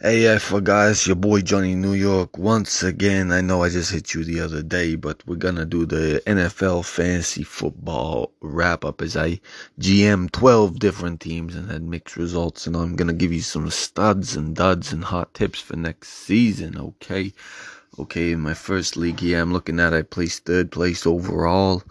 AF guys, your boy Jonny New York. Once again, I know I just hit you the other day, but we're gonna do the NFL fantasy football wrap up as I GM 12 different teams and had mixed results. And I'm gonna give you some studs and duds and hot tips for next season, okay? Okay, in my first league here, I'm looking at I placed third place overall.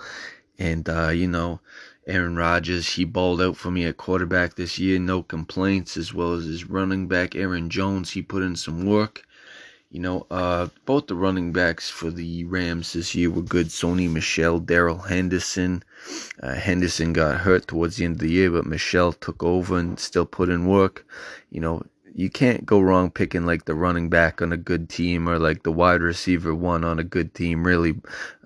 And, uh, you know, Aaron Rodgers, he balled out for me at quarterback this year, no complaints, as well as his running back, Aaron Jones, he put in some work. You know, uh, both the running backs for the Rams this year were good. Sony Michel, Darrell Henderson. Uh, Henderson got hurt towards the end of the year, but Michel took over and still put in work. You know, you can't go wrong picking like the running back on a good team or like the wide receiver one on a good team. Really,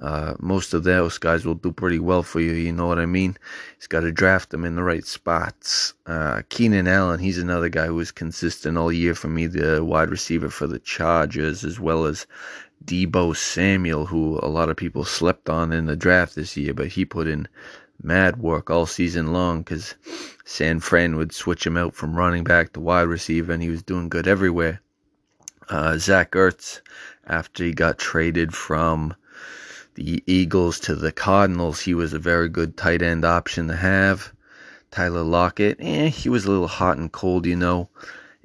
uh, most of those guys will do pretty well for you. You know what I mean? He's got to draft them in the right spots. Uh, Keenan Allen, he's another guy who was consistent all year for me, the wide receiver for the Chargers, as well as Deebo Samuel, who a lot of people slept on in the draft this year, but he put in mad work all season long because San Fran would switch him out from running back to wide receiver, and he was doing good everywhere. Uh, Zach Ertz, after he got traded from the Eagles to the Cardinals, he was a very good tight end option to have. Tyler Lockett, eh, he was a little hot and cold, you know.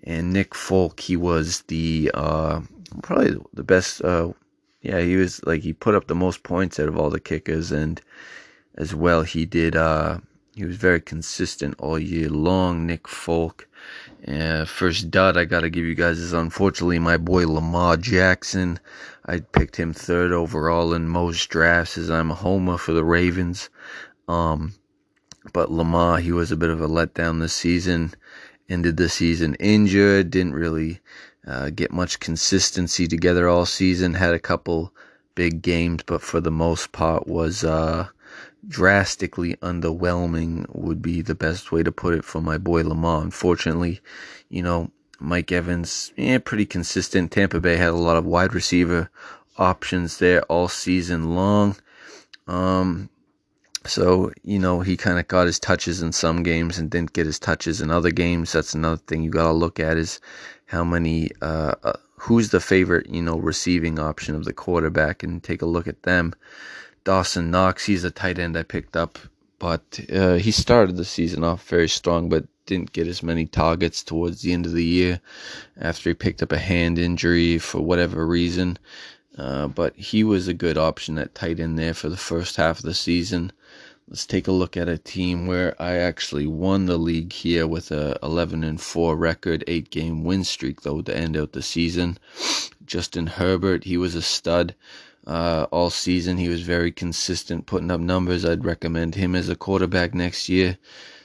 And Nick Folk, he was the uh, probably the best. Uh, yeah, he was like he put up the most points out of all the kickers, and as well. He did. Uh, he was very consistent all year long. Nick Folk. Uh, first dud I gotta give you guys is unfortunately my boy Lamar Jackson. I picked him third overall in most drafts as I'm a homer for the Ravens. Um, but Lamar, he was a bit of a letdown this season. Ended the season injured. Didn't really uh, get much consistency together all season. Had a couple big games, but for the most part was uh, drastically underwhelming would be the best way to put it for my boy Lamar. Unfortunately, you know, Mike Evans, yeah, pretty consistent. Tampa Bay had a lot of wide receiver options there all season long. Um, so, you know, he kind of got his touches in some games and didn't get his touches in other games. That's another thing you got to look at is how many, uh, uh, who's the favorite, you know, receiving option of the quarterback and take a look at them. Dawson Knox, he's a tight end I picked up, but uh, he started the season off very strong, but didn't get as many targets towards the end of the year after he picked up a hand injury for whatever reason. Uh, but he was a good option at tight end there for the first half of the season. Let's take a look at a team where I actually won the league here with a 11 and 4 record, 8 game win streak though to end out the season. Justin Herbert, he was a stud uh, all season. He was very consistent, putting up numbers. I'd recommend him as a quarterback next year.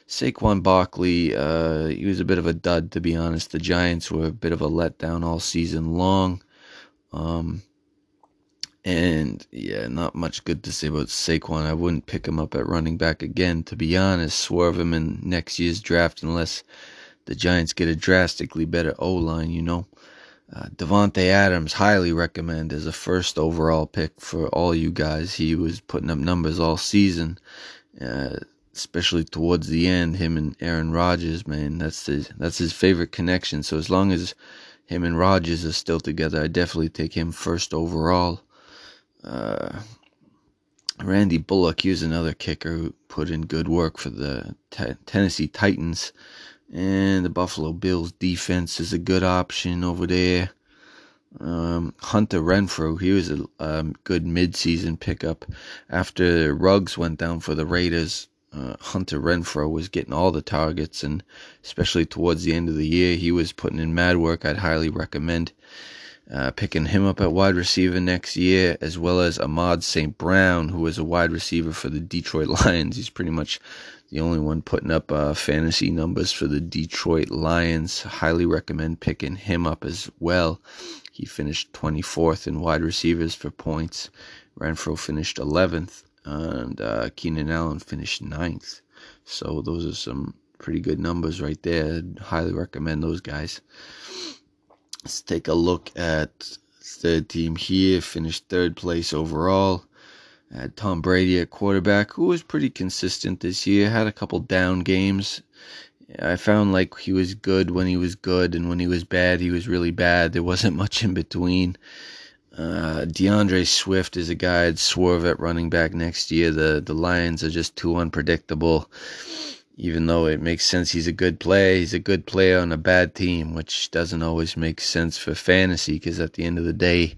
Saquon Barkley, uh, he was a bit of a dud, to be honest. The Giants were a bit of a letdown all season long. Um, and yeah, not much good to say about Saquon. I wouldn't pick him up at running back again, to be honest. Swerve him in next year's draft unless the Giants get a drastically better O line, you know. Uh, Davante Adams, highly recommend as a first overall pick for all you guys. He was putting up numbers all season, uh, especially towards the end. Him and Aaron Rodgers, man, that's his that's his favorite connection. So as long as him and Rodgers are still together, I definitely take him first overall. Uh, Randy Bullock, he another kicker who put in good work for the t- Tennessee Titans. And the Buffalo Bills defense is a good option over there. Um, Hunter Renfrow, he was a um, good midseason pickup. After Ruggs went down for the Raiders, uh, Hunter Renfrow was getting all the targets, and especially towards the end of the year, he was putting in mad work. I'd highly recommend uh, picking him up at wide receiver next year, as well as Ahmad St. Brown, who is a wide receiver for the Detroit Lions. He's pretty much the only one putting up uh, fantasy numbers for the Detroit Lions. Highly recommend picking him up as well. He finished 24th in wide receivers for points. Renfrow finished 11th, and uh, Keenan Allen finished 9th. So those are some pretty good numbers right there. Highly recommend those guys. Let's take a look at the team here. Finished third place overall. Had Tom Brady at quarterback, who was pretty consistent this year. Had a couple down games I found like he was good when he was good, and when he was bad, he was really bad. There wasn't much in between. Uh, D'Andre Swift is a guy I'd swerve at running back next year. The the Lions are just too unpredictable. Even though it makes sense he's a good player, he's a good player on a bad team, which doesn't always make sense for fantasy. Because at the end of the day,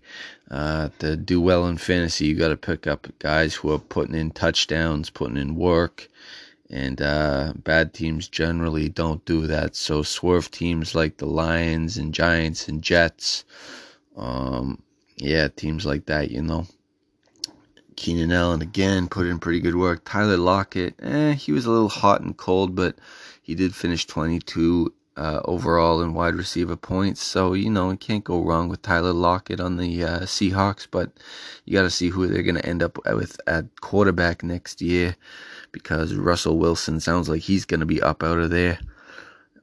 uh, to do well in fantasy, you got to pick up guys who are putting in touchdowns, putting in work, and uh, bad teams generally don't do that. So swerve teams like the Lions and Giants and Jets. Um, yeah, teams like that, you know. Keenan Allen again put in pretty good work. Tyler Lockett, eh, he was a little hot and cold, but he did finish 22 uh, overall in wide receiver points. So, you know, you can't go wrong with Tyler Lockett on the uh, Seahawks, but you got to see who they're going to end up with at quarterback next year because Russell Wilson sounds like he's going to be up out of there.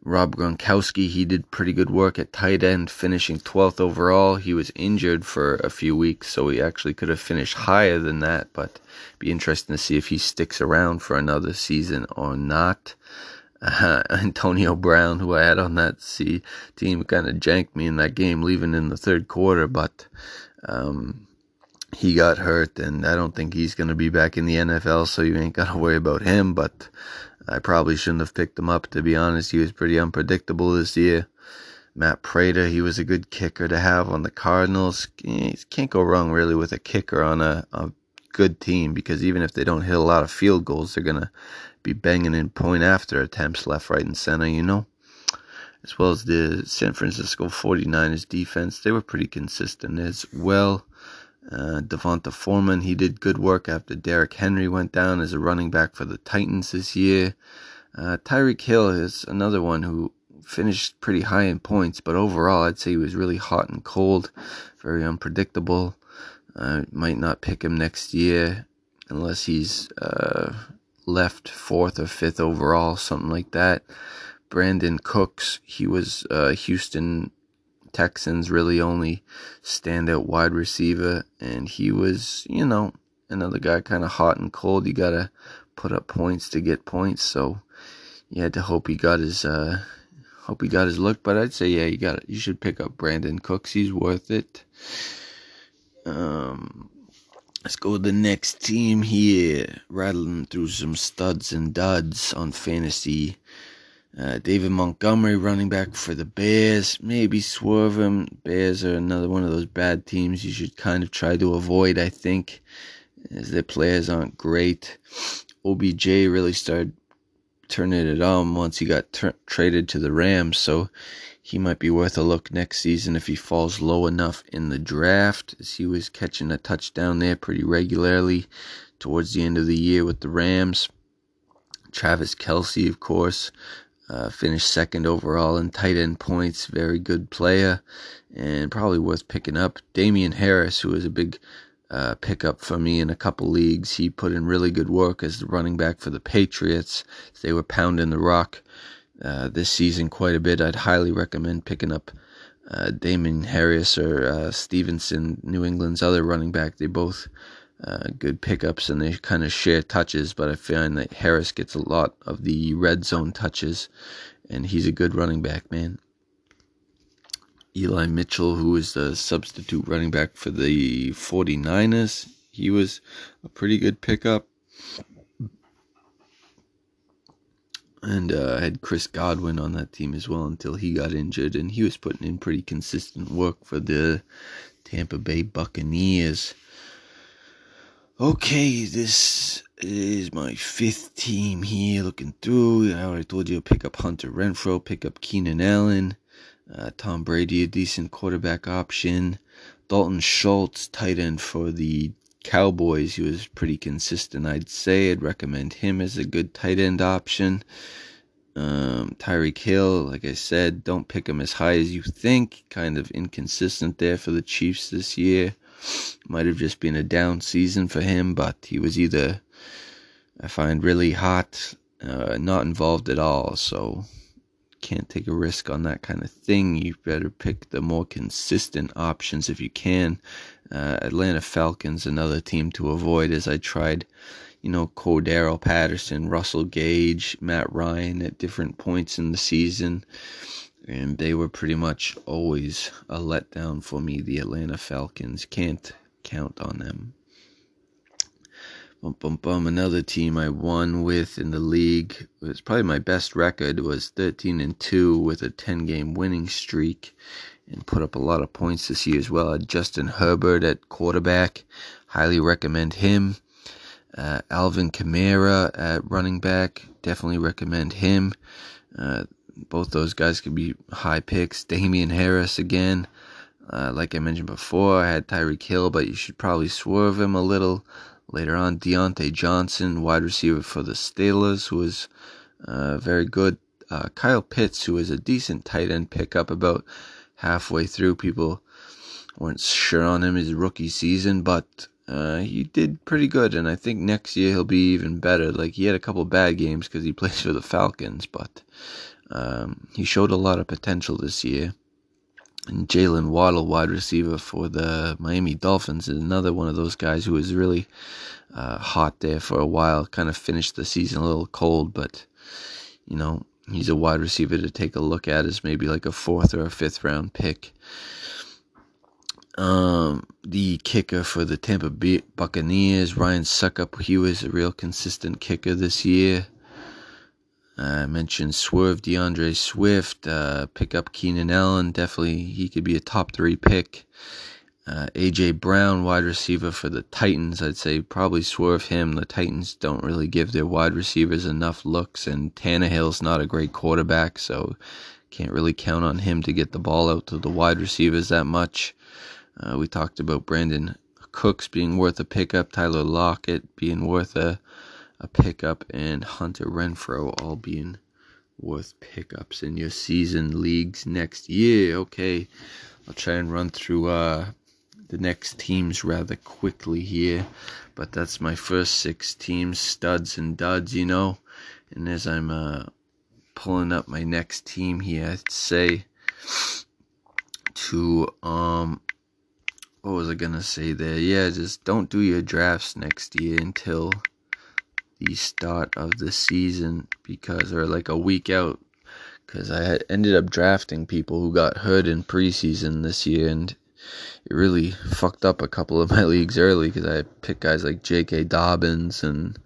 Rob Gronkowski, he did pretty good work at tight end, finishing 12th overall. He was injured for a few weeks, so he actually could have finished higher than that, but be interesting to see if he sticks around for another season or not. Uh, Antonio Brown, who I had on that C team, kind of janked me in that game, leaving in the third quarter, but um, he got hurt, and I don't think he's going to be back in the NFL, so you ain't got to worry about him. But I probably shouldn't have picked him up, to be honest. He was pretty unpredictable this year. Matt Prater, he was a good kicker to have on the Cardinals. Can't go wrong really with a kicker on a, a good team because even if they don't hit a lot of field goals, they're going to be banging in point after attempts left, right, and center, you know? As well as the San Francisco 49ers defense, they were pretty consistent as well. Uh, D'Onta Foreman, he did good work after Derrick Henry went down as a running back for the Titans this year. Uh, Tyreek Hill is another one who finished pretty high in points, but overall, I'd say he was really hot and cold, very unpredictable. Uh, might not pick him next year unless he's uh, left fourth or fifth overall, something like that. Brandin Cooks, he was uh, Houston Texans really only standout wide receiver, and he was, you know, another guy kind of hot and cold. You gotta put up points to get points, so you had to hope he got his, uh, hope he got his look. But I'd say, yeah, you got, you should pick up Brandin Cooks. He's worth it. Um, let's go to the next team here. Rattling through some studs and duds on fantasy. Uh, David Montgomery running back for the Bears. Maybe swerve him. Bears are another one of those bad teams you should kind of try to avoid, I think, as their players aren't great. OBJ really started turning it on once he got tra- traded to the Rams, so he might be worth a look next season if he falls low enough in the draft, as he was catching a touchdown there pretty regularly towards the end of the year with the Rams. Travis Kelce, of course, uh, finished second overall in tight end points. Very good player and probably worth picking up. Damien Harris, who was a big uh, pickup for me in a couple leagues, he put in really good work as the running back for the Patriots. They were pounding the rock uh, this season quite a bit. I'd highly recommend picking up uh, Harris or uh, Stevenson, New England's other running back. They both uh, good pickups and they kind of share touches, but I find that Harris gets a lot of the red zone touches, and he's a good running back, man. Eli Mitchell, who is the substitute running back for the 49ers, he was a pretty good pickup. And uh, I had Chris Godwin on that team as well until he got injured, and he was putting in pretty consistent work for the Tampa Bay Buccaneers. Okay, this is my fifth team here looking through. I already told you pick up Hunter Renfrow, pick up Keenan Allen, uh, Tom Brady, a decent quarterback option. Dalton Schultz, tight end for the Cowboys. He was pretty consistent, I'd say. I'd recommend him as a good tight end option. Um, Tyreek Hill, like I said, don't pick him as high as you think. Kind of inconsistent there for the Chiefs this year. Might have just been a down season for him, but he was either, I find, really hot, uh, not involved at all. So can't take a risk on that kind of thing. You better pick the more consistent options if you can. Uh, Atlanta Falcons, another team to avoid, as I tried, you know, Cordarrelle Patterson, Russell Gage, Matt Ryan at different points in the season. And they were pretty much always a letdown for me, the Atlanta Falcons. Can't count on them. Bum, bum, bum. Another team I won with in the league it was probably my best record was 13 and 2 with a 10 game winning streak and put up a lot of points this year as well. Justin Herbert at quarterback, highly recommend him. Uh, Alvin Kamara at running back, definitely recommend him. Uh, both those guys could be high picks. Damien Harris again. Uh, like I mentioned before, I had Tyreek Hill, but you should probably swerve him a little. Later on, Diontae Johnson, wide receiver for the Steelers, who was uh, very good. Uh, Kyle Pitts, who was a decent tight end pickup about halfway through. People weren't sure on him his rookie season, but uh, he did pretty good, and I think next year he'll be even better. Like he had a couple bad games because he plays for the Falcons, but um, he showed a lot of potential this year. And Jaylen Waddle, wide receiver for the Miami Dolphins, is another one of those guys who was really uh, hot there for a while. Kind of finished the season a little cold, but you know he's a wide receiver to take a look at as maybe like a fourth or a fifth round pick. Um, the kicker for the Tampa Bay Buccaneers, Ryan Succop, he was a real consistent kicker this year. I mentioned Swerve D'Andre Swift, uh, pick up Keenan Allen. Definitely, he could be a top three pick. Uh, AJ Brown, wide receiver for the Titans. I'd say probably swerve him. The Titans don't really give their wide receivers enough looks, and Tannehill's not a great quarterback, so can't really count on him to get the ball out to the wide receivers that much. Uh, we talked about Brandin Cooks being worth a pickup, Tyler Lockett being worth a a pickup, and Hunter Renfrow all being worth pickups in your season leagues next year. Okay, I'll try and run through uh, the next teams rather quickly here, but that's my first six teams, studs and duds, you know. And as I'm uh, pulling up my next team here, I'd say to um what was I gonna say there? Yeah, just don't do your drafts next year until the start of the season because, or like a week out, because I ended up drafting people who got hurt in preseason this year, and it really fucked up a couple of my leagues early because I picked guys like J.K. Dobbins and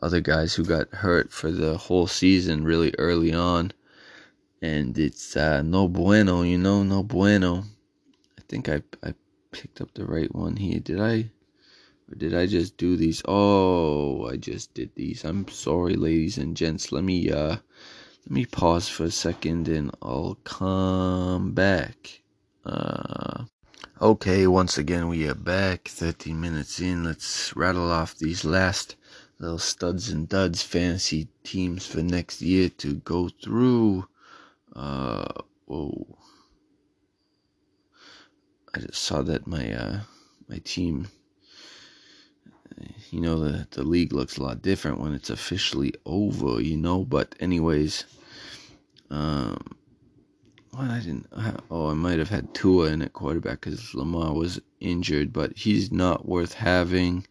other guys who got hurt for the whole season really early on, and it's uh, no bueno, you know, no bueno. I think I I picked up the right one here. Did I? Or did I just do these? Oh, I just did these. I'm sorry, ladies and gents. Let me uh let me pause for a second and I'll come back. Uh okay, once again we are back. 13 minutes in. Let's rattle off these last little studs and duds fantasy teams for next year to go through. Uh whoa. I just saw that my uh my team you know the the league looks a lot different when it's officially over, you know. But anyways, um, well, I didn't. Oh, I might have had Tua in at quarterback because Lamar was injured, but he's not worth having.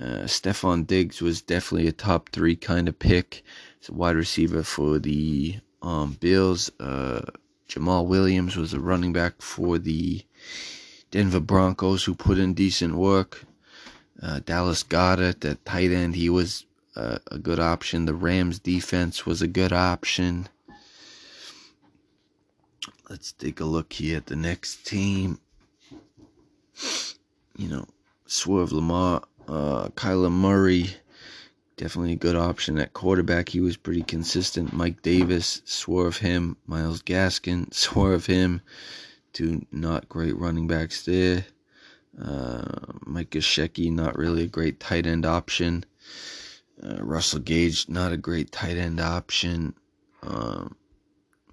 Uh, Stefon Diggs was definitely a top three kind of pick. It's a wide receiver for the um, Bills. Uh, Jamaal Williams was a running back for the Denver Broncos who put in decent work. Uh, Dallas Goedert at tight end, he was uh, a good option. The Rams defense was a good option. Let's take a look here at the next team. You know, Swerve Lamar, uh, Kyler Murray, definitely a good option at quarterback. He was pretty consistent. Mike Davis, swerve him. Myles Gaskin, swerve him. Two not great running backs there. Uh, Mike Gesicki, not really a great tight end option. Uh, Russell Gage, not a great tight end option. Um,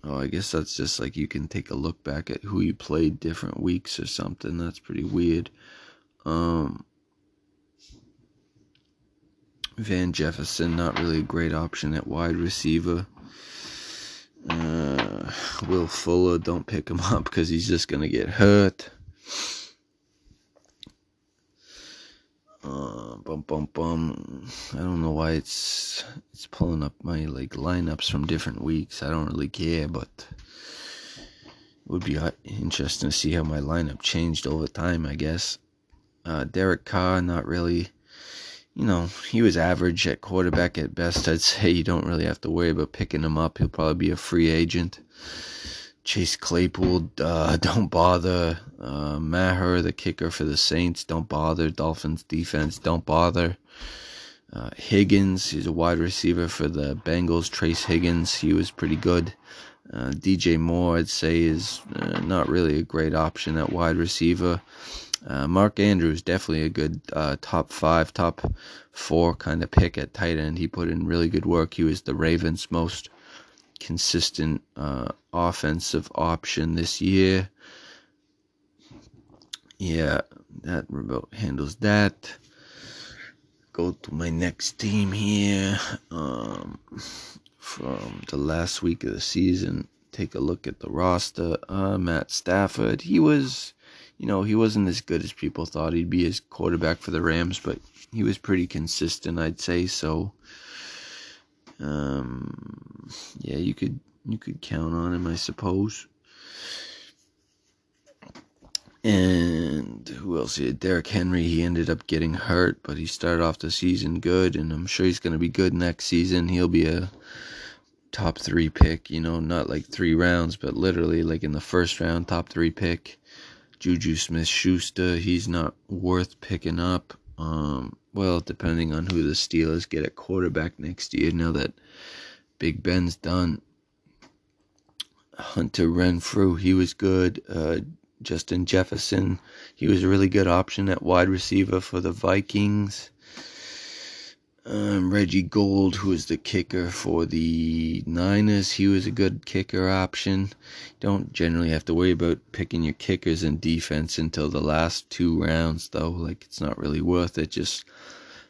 oh, I guess that's just like you can take a look back at who you played different weeks or something. That's pretty weird. Um, Van Jefferson, not really a great option at wide receiver. Uh, Will Fuller, don't pick him up because he's just going to get hurt. Uh, bum bum. I don't know why it's it's pulling up my like lineups from different weeks. I don't really care, but it would be interesting to see how my lineup changed over time. I guess. Uh, Derek Carr, not really. You know, he was average at quarterback at best. I'd say you don't really have to worry about picking him up. He'll probably be a free agent. Chase Claypool, uh, don't bother. Uh, Maher, the kicker for the Saints, don't bother. Dolphins defense, don't bother. Uh, Higgins, he's a wide receiver for the Bengals. Trace Higgins, he was pretty good. Uh, DJ Moore, I'd say, is uh, not really a great option at wide receiver. Uh, Mark Andrews, definitely a good uh, top five, top four kind of pick at tight end. He put in really good work. He was the Ravens' most consistent uh, offensive option this year. Yeah, that remote handles that. Go to my next team here. Um, from the last week of the season, take a look at the roster. Uh, Matt Stafford, he was, you know, he wasn't as good as people thought he'd be as quarterback for the Rams, but he was pretty consistent, I'd say. So, um, yeah, you could you could count on him, I suppose. And who else? Here? Derrick Henry. He ended up getting hurt, but he started off the season good, and I'm sure he's going to be good next season. He'll be a top three pick. You know, not like three rounds, but literally like in the first round, top three pick. Juju Smith Schuster. He's not worth picking up. Um, well, depending on who the Steelers get at quarterback next year. Now that Big Ben's done, Hunter Renfrow, he was good. Uh, Justin Jefferson, he was a really good option at wide receiver for the Vikings. Um, Reggie Gould, who was the kicker for the Niners, he was a good kicker option. Don't generally have to worry about picking your kickers in defense until the last two rounds, though. Like, it's not really worth it. Just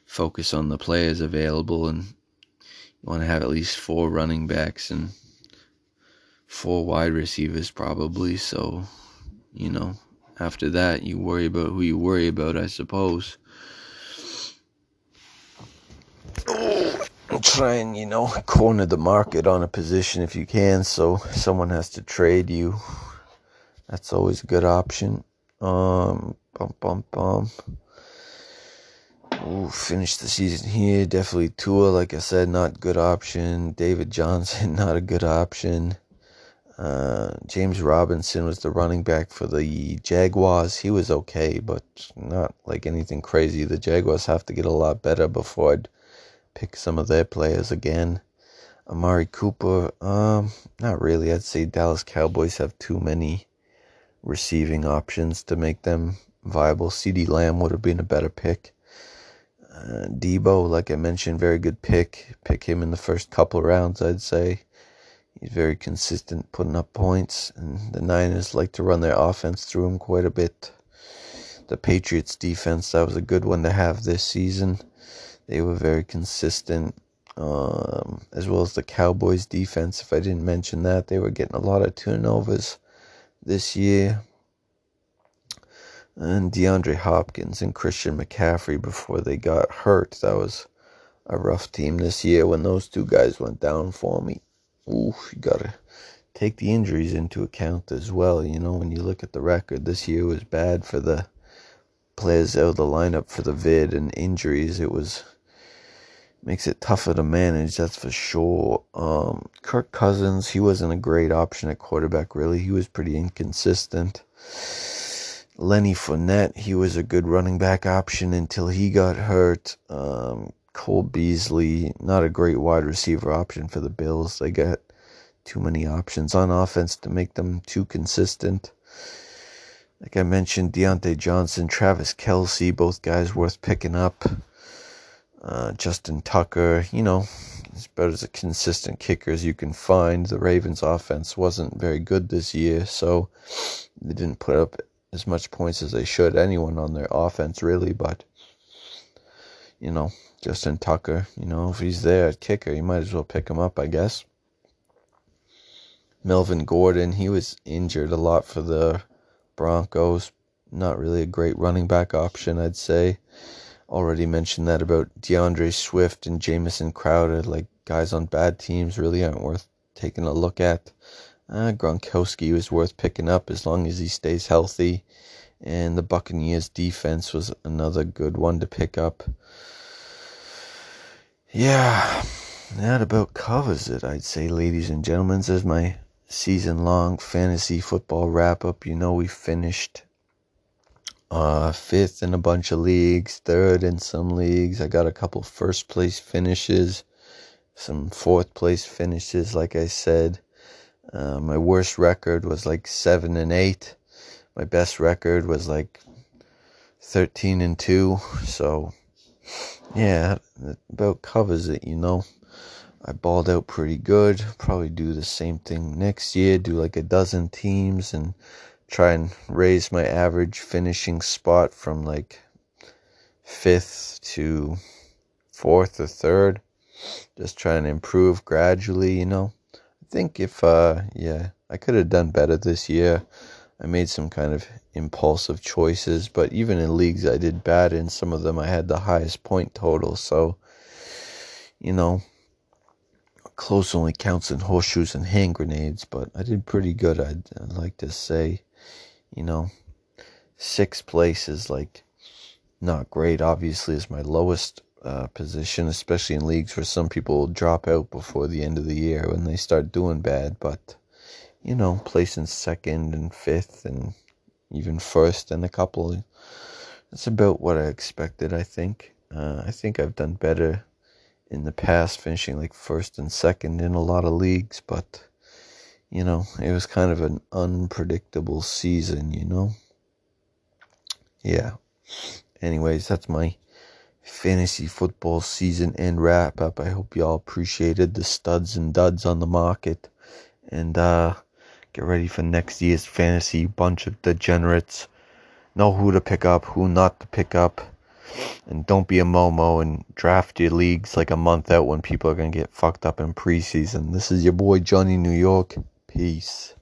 focus on the players available, and you want to have at least four running backs and four wide receivers, probably. So, you know, after that, you worry about who you worry about, I suppose. Try and you know corner the market on a position if you can so someone has to trade you. That's always a good option. Um bum bum bum. Ooh, finish the season here. Definitely Tua like I said not good option. David Johnson not a good option. Uh, James Robinson was the running back for the Jaguars. He was okay, but not like anything crazy. The Jaguars have to get a lot better before I'd pick some of their players again. Amari Cooper, um, not really. I'd say Dallas Cowboys have too many receiving options to make them viable. CeeDee Lamb would have been a better pick. Uh, Deebo, like I mentioned, very good pick. Pick him in the first couple rounds, I'd say. He's very consistent, putting up points, and the Niners like to run their offense through him quite a bit. The Patriots defense, that was a good one to have this season. They were very consistent, um, as well as the Cowboys defense. If I didn't mention that, they were getting a lot of turnovers this year. And DeAndre Hopkins and Christian McCaffrey before they got hurt. That was a rough team this year when those two guys went down for me. Ooh, you gotta take the injuries into account as well. You know, when you look at the record, this year was bad for the players out of the lineup for the vid and injuries. It was makes it tougher to manage, that's for sure. Um, Kirk Cousins, he wasn't a great option at quarterback, really. He was pretty inconsistent. Lenny Fournette, he was a good running back option until he got hurt. Um, Cole Beasley, not a great wide receiver option for the Bills. They got too many options on offense to make them too consistent. Like I mentioned, Diontae Johnson, Travis Kelce, both guys worth picking up. Uh, Justin Tucker, you know, as about as a consistent kicker as you can find. The Ravens' offense wasn't very good this year, so they didn't put up as much points as they should. Anyone on their offense, really, but you know, Justin Tucker, you know, if he's there at kicker, you might as well pick him up, I guess. Melvin Gordon, he was injured a lot for the Broncos. Not really a great running back option, I'd say already mentioned that about D'Andre Swift and Jamison Crowder, like guys on bad teams really aren't worth taking a look at. Uh, Gronkowski was worth picking up as long as he stays healthy. And the Buccaneers defense was another good one to pick up. Yeah, that about covers it, I'd say, ladies and gentlemen. This is my season long fantasy football wrap up. You know, we finished uh, fifth in a bunch of leagues, third in some leagues. I got a couple first place finishes, some fourth place finishes, like I said. Uh, my worst record was like seven and eight. My best record was like 13 and two. So, yeah, that about covers it, you know. I balled out pretty good. Probably do the same thing next year, do like a dozen teams and try and raise my average finishing spot from like fifth to fourth or third. Just trying to improve gradually, you know. I think if, uh, yeah, I could have done better this year. I made some kind of impulsive choices, but even in leagues I did bad in, some of them I had the highest point total. So, you know, close only counts in horseshoes and hand grenades, but I did pretty good, I'd, I'd like to say you know, sixth place is like not great. Obviously, is my lowest uh, position, especially in leagues where some people drop out before the end of the year when they start doing bad. But you know, placing second and fifth and even first and a couple, that's about what I expected. I think. Uh, I think I've done better in the past, finishing like first and second in a lot of leagues, but you know, it was kind of an unpredictable season, you know? Yeah. Anyways, that's my fantasy football season end wrap up. I hope y'all appreciated the studs and duds on the market. And uh get ready for next year's fantasy bunch of degenerates. Know who to pick up, who not to pick up. And don't be a Momo and draft your leagues like a month out when people are going to get fucked up in preseason. This is your boy Jonny New York. Peace.